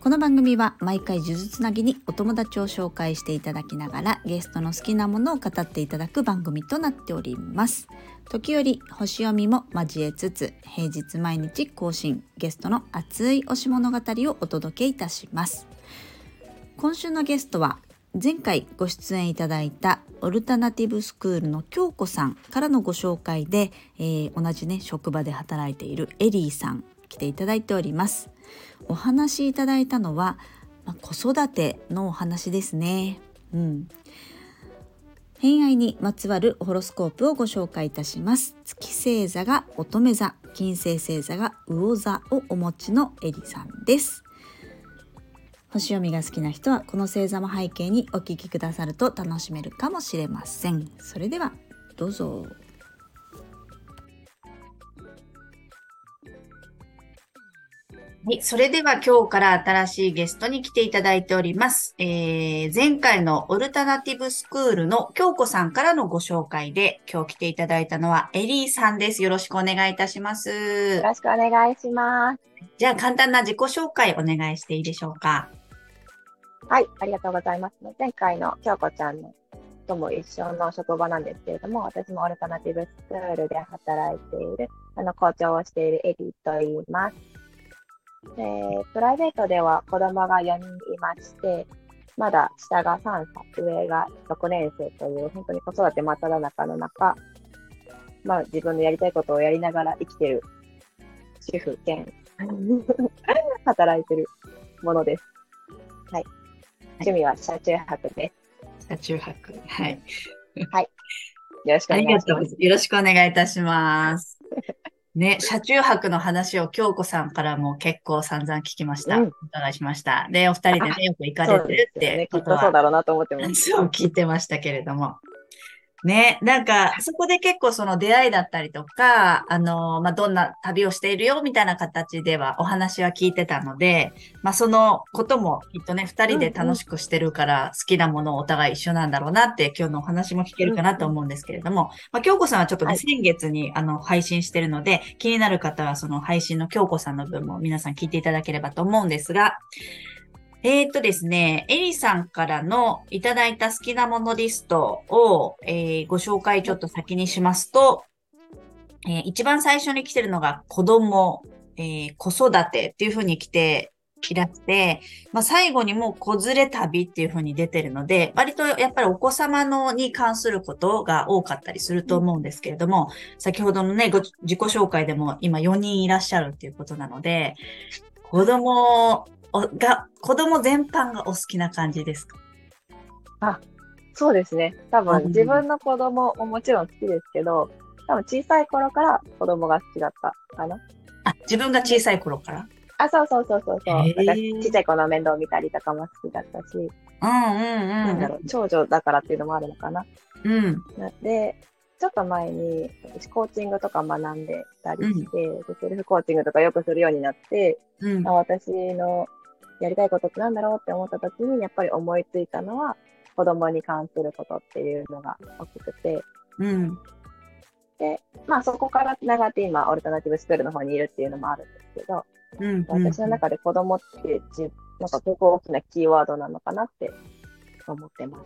この番組は毎回呪術つなぎにお友達を紹介していただきながらゲストの好きなものを語っていただく番組となっております。時折星読みも交えつつ平日毎日更新ゲストの熱い推し物語をお届けいたします。今週のゲストは前回ご出演いただいたオルタナティブスクールの京子さんからのご紹介で、えー、同じね職場で働いているエリーさん来ていただいております。お話しいただいたのは、まあ、子育てのお話ですね。うん。偏愛にまつわるホロスコープをご紹介いたします。月星座が乙女座金星星座が魚座をお持ちのエリさんです。星読みが好きな人はこの星座も背景にお聞きくださると楽しめるかもしれません。それではどうぞ。はい。それでは今日から新しいゲストに来ていただいております。えー、前回のオルタナティブスクールの京子さんからのご紹介で、今日来ていただいたのはエリーさんです。よろしくお願いいたします。よろしくお願いします。じゃあ簡単な自己紹介お願いしていいでしょうか。はい、ありがとうございます。前回の京子ちゃんのとも一緒の職場なんですけれども、私もオルタナティブスクールで働いている、あの、校長をしているエリーと言います。で、プライベートでは子供が4人いまして、まだ下が3歳、上が6年生という、本当に子育て真っ只中の中、まあ自分のやりたいことをやりながら生きてる主婦兼 働いてるものです。はい。趣味は車中泊です。車中泊。はい。はい。よろしくお願いします。よろしくお願いいたします。ね、車中泊の話を京子さんからも結構散々聞きました。うん、お伺いしました。で、お二人でね、よく行かれてるってことは、ね、きっとそうだろうなと思ってます。そう聞いてましたけれども。ね、なんか、そこで結構その出会いだったりとか、あの、まあ、どんな旅をしているよ、みたいな形ではお話は聞いてたので、まあ、そのこともきっとね、二人で楽しくしてるから、好きなものをお互い一緒なんだろうなって、今日のお話も聞けるかなと思うんですけれども、まあ、京子さんはちょっとね、先月にあの、配信してるので、気になる方はその配信の京子さんの分も皆さん聞いていただければと思うんですが、えー、っとですね、エリさんからのいただいた好きなものリストを、えー、ご紹介ちょっと先にしますと、えー、一番最初に来てるのが子供、え、子育てっていう風に来ていらして、まあ、最後にもう子連れ旅っていう風に出てるので、割とやっぱりお子様のに関することが多かったりすると思うんですけれども、先ほどのね、ご自己紹介でも今4人いらっしゃるっていうことなので、子供おが、子供全般がお好きな感じですか？あ、そうですね。多分、自分の子供ももちろん好きですけど、多分小さい頃から子供が好きだったかな。あ、自分が小さい頃から？あ、そうそうそうそうそう。ちっちゃい子の面倒を見たりとかも好きだったし。うんうんうん。なんだろう、長女だからっていうのもあるのかな。うん。で、ちょっと前に、私コーチングとか学んでたりして、うん、セルフコーチングとかよくするようになって、うん、私のやりたいことってなんだろうって思った時に、やっぱり思いついたのは、子供に関することっていうのが大きくて、うん。で、まあそこから繋がって今、オルタナティブスクールの方にいるっていうのもあるんですけど、うん、私の中で子供ってじ、なんか結構大きなキーワードなのかなって思ってます。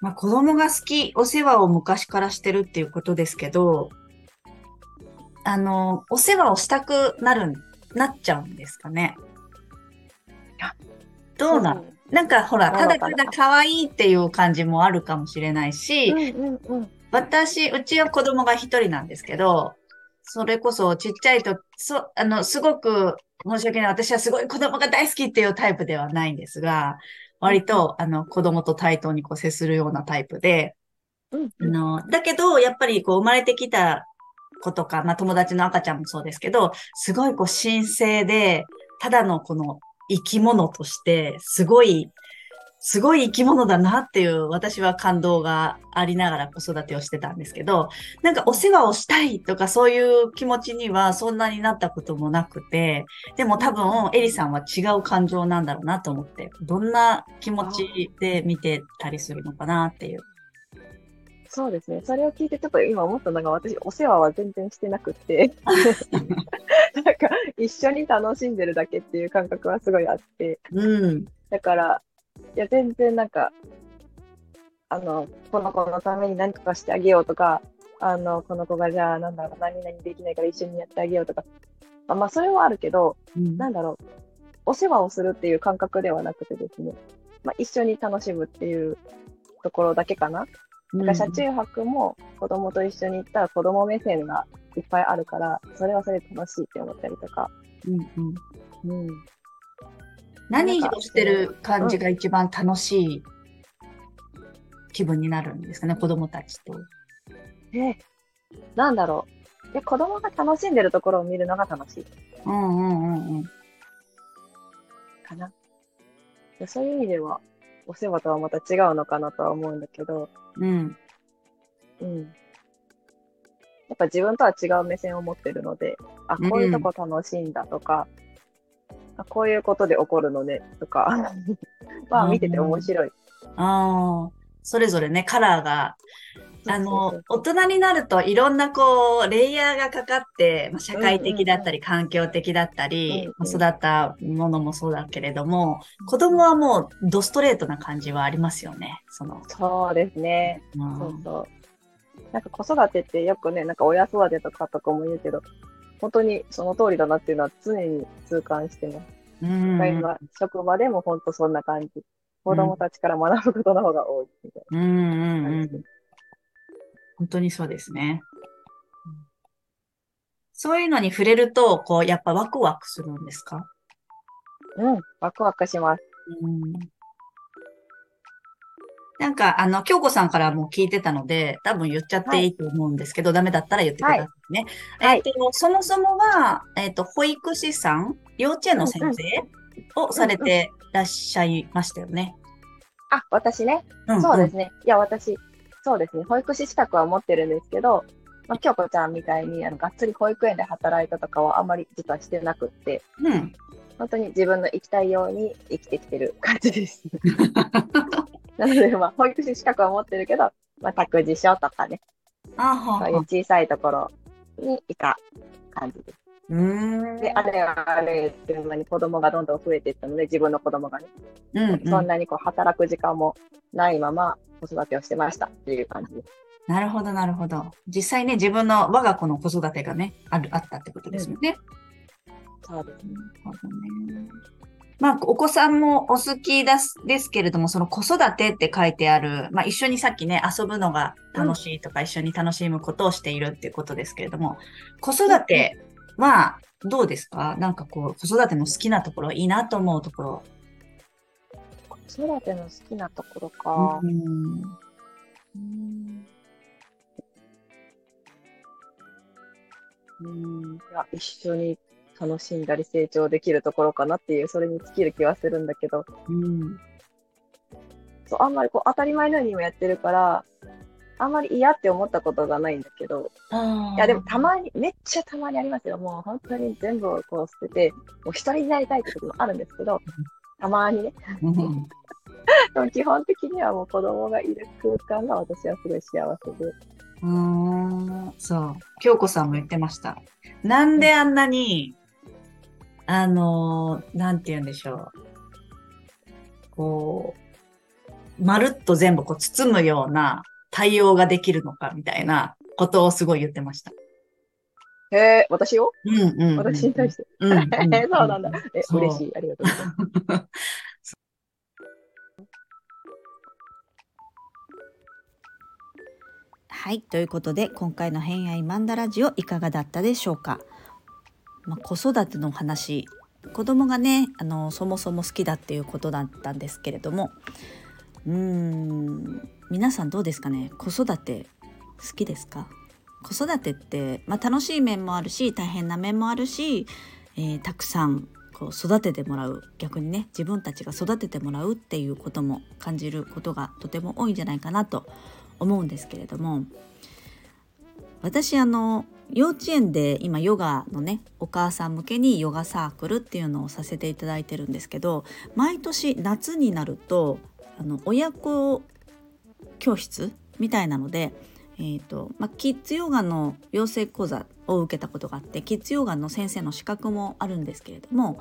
まあ子供が好き、お世話を昔からしてるっていうことですけど、あの、お世話をしたくなるんなっちゃうんですかね。どうなの、うん、なんかほら、ただただ可愛いっていう感じもあるかもしれないし、うんうんうん、私、うちは子供が一人なんですけど、それこそちっちゃいと、そ、あの、すごく申し訳ない。私はすごい子供が大好きっていうタイプではないんですが、割と、あの、子供と対等にこう接するようなタイプで、うん、あの、だけど、やっぱりこう生まれてきた子とか、まあ友達の赤ちゃんもそうですけど、すごいこう神聖で、ただのこの生き物として、すごい、すごい生き物だなっていう私は感動がありながら子育てをしてたんですけど、なんかお世話をしたいとかそういう気持ちにはそんなになったこともなくて、でも多分エリさんは違う感情なんだろうなと思って、どんな気持ちで見てたりするのかなっていう。そうですね。それを聞いてちょっと今思ったのが私お世話は全然してなくて。なんか一緒に楽しんでるだけっていう感覚はすごいあって、うん、だからいや、全然なんか、あの、この子のために何とかしてあげようとか、あの、この子がじゃあ、なんだろう、何々できないから一緒にやってあげようとか、あまあ、それはあるけど、うん、なんだろう、お世話をするっていう感覚ではなくてですね、まあ、一緒に楽しむっていうところだけかな。なんか車中泊も子供と一緒に行ったら子供目線がいっぱいあるから、それはそれで楽しいって思ったりとか。うんうん。うん。何をしてる感じが一番楽しい気分になるんですかね、子供たちと。え、なんだろう。で、子供が楽しんでるところを見るのが楽しい。うんうんうんうん。かな。でそういう意味では、お世話とはまた違うのかなとは思うんだけど。うん。うん。やっぱ自分とは違う目線を持ってるので、あ、こういうとこ楽しいんだとか、こういうことで起こるのね、とか、まあ見てて面白い。ああ、それぞれね、カラーが、あの、大人になるといろんなこう、レイヤーがかかって、まあ、社会的だったり、環境的だったり、育ったものもそうだけれども、子供はもうドストレートな感じはありますよね。その。そうですね。そうそう。なんか子育てってよくね、なんか親育てとかとかも言うけど、本当にその通りだなっていうのは常に痛感してます。うん、今、職場でも本当そんな感じ。子供たちから学ぶことの方が多いみたいな。うんうんうん。本当にそうですね。そういうのに触れると、こう、やっぱワクワクするんですか？うん、ワクワクします。うんなんか、あの、京子さんからも聞いてたので、多分言っちゃっていいと思うんですけど、はい、ダメだったら言ってくださいね。はい、えっ、ー、と、そもそもは、えっ、ー、と、保育士さん、幼稚園の先生をされてらっしゃいましたよね。あ、私ね、うんうん。そうですね。いや、私、そうですね。保育士資格は持ってるんですけど、まあ、京子ちゃんみたいに、あの、がっつり保育園で働いたとかはあんまり実はしてなくって、うん。本当に自分の生きたいように生きてきてる感じです。なので、まあ、保育士資格は持ってるけど、まあ、託児所とかね、あそういう小さいところにいた感じです。うんで、あれあれっていう間に子供がどんどん増えていったので、自分の子供がね、うんうん、そんなにこう働く時間もないまま子育てをしてましたっていう感じです。なるほど、なるほど。実際ね、自分の我が子の子育てがね、ある、あったってことですよね。うん、そうですね。まあ、お子さんもお好きですですけれども、その子育てって書いてある、まあ、一緒にさっきね、遊ぶのが楽しいとか、うん、一緒に楽しむことをしているっていうことですけれども、子育てはどうですか？なんかこう、子育ての好きなところ、いいなと思うところ。子育ての好きなところか。うん。うん。いや、一緒に楽しんだり成長できるところかなっていう、それに尽きる気はするんだけど、うん、そうあんまりこう当たり前のようにもやってるから、あんまり嫌って思ったことがないんだけど、いやでもたまに、めっちゃたまにありますよ。もう本当に全部をこう捨てて、もう一人になりたいってこともあるんですけど、たまにね。でも基本的にはもう子供がいる空間が私はすごい幸せで。うん、そう。京子さんも言ってました。なんであんなにあの、なんて言うんでしょう。こう、まるっと全部こう包むような対応ができるのかみたいなことをすごい言ってました。へえ、私を？うんうん、うん、私に対して？うん、うん、そうなんだ。え、嬉しい。ありがとうございます。はい。ということで、今回の偏愛マンダラジオいかがだったでしょうか？まあ、子育ての話子供がねあのそもそも好きだっていうことだったんですけれどもうーん。皆さんどうですかね？子育て好きですか？子育てって、まあ、楽しい面もあるし大変な面もあるし、えー、たくさんこう育ててもらう。逆にね自分たちが育ててもらうっていうことも感じることがとても多いんじゃないかなと思うんですけれども私あの幼稚園で今ヨガのねお母さん向けにヨガサークルっていうのをさせていただいてるんですけど毎年夏になるとあの親子教室みたいなので、えーとまあ、キッズヨガの養成講座を受けたことがあってキッズヨガの先生の資格もあるんですけれども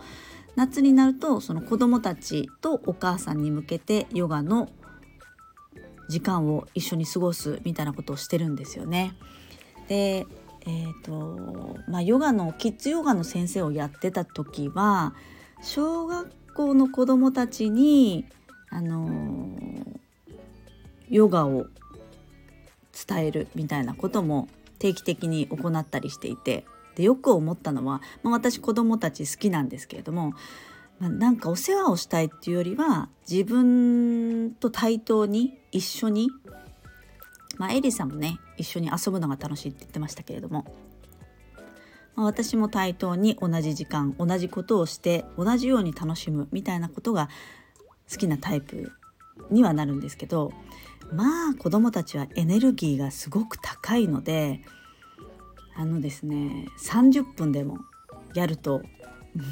夏になるとその子どもたちとお母さんに向けてヨガの時間を一緒に過ごすみたいなことをしてるんですよね。でえーとまあ、ヨガのキッズヨガの先生をやってた時は小学校の子どもたちに、あのー、ヨガを伝えるみたいなことも定期的に行ったりしていてでよく思ったのは、まあ、私子どもたち好きなんですけれども、まあ、なんかお世話をしたいっていうよりは自分と対等に一緒にまあ、エリさんもね一緒に遊ぶのが楽しいって言ってましたけれども、ま、私も対等に同じ時間同じことをして同じように楽しむみたいなことが好きなタイプにはなるんですけどまあ子どもたちはエネルギーがすごく高いのであのですね30分でもやると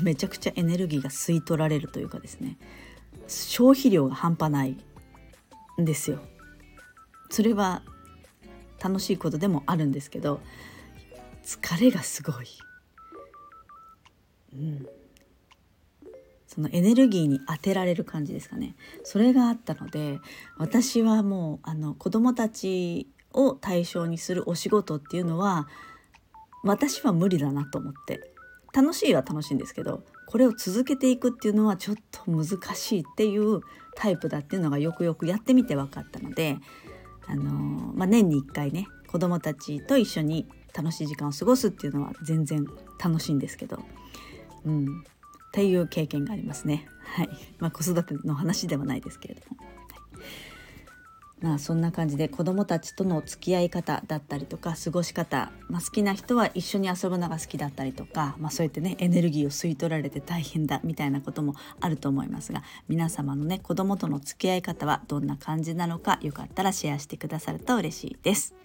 めちゃくちゃエネルギーが吸い取られるというかですね消費量が半端ないんですよ。それは楽しいことでもあるんですけど疲れがすごい、うん、そのエネルギーに当てられる感じですかね。それがあったので私はもうあの子供たちを対象にするお仕事っていうのは私は無理だなと思って。楽しいは楽しいんですけどこれを続けていくっていうのはちょっと難しいっていうタイプだっていうのがよくよくやってみて分かったのであのまあ、年に1回ね子どもたちと一緒に楽しい時間を過ごすっていうのは全然楽しいんですけど、うん、っていう経験がありますね。はいまあ、子育ての話ではないですけれども。まあそんな感じで子どもたちとの付き合い方だったりとか過ごし方、まあ、好きな人は一緒に遊ぶのが好きだったりとか、まあ、そうやってねエネルギーを吸い取られて大変だみたいなこともあると思いますが皆様のね子どもとの付き合い方はどんな感じなのかよかったらシェアしてくださると嬉しいです。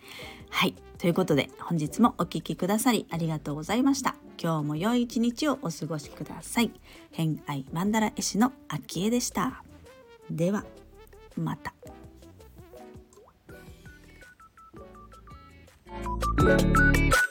はいということで本日もお聴きくださりありがとうございました。今日も良い一日をお過ごしください。偏愛マンダ絵師のあきえでした。ではまた。Thank you.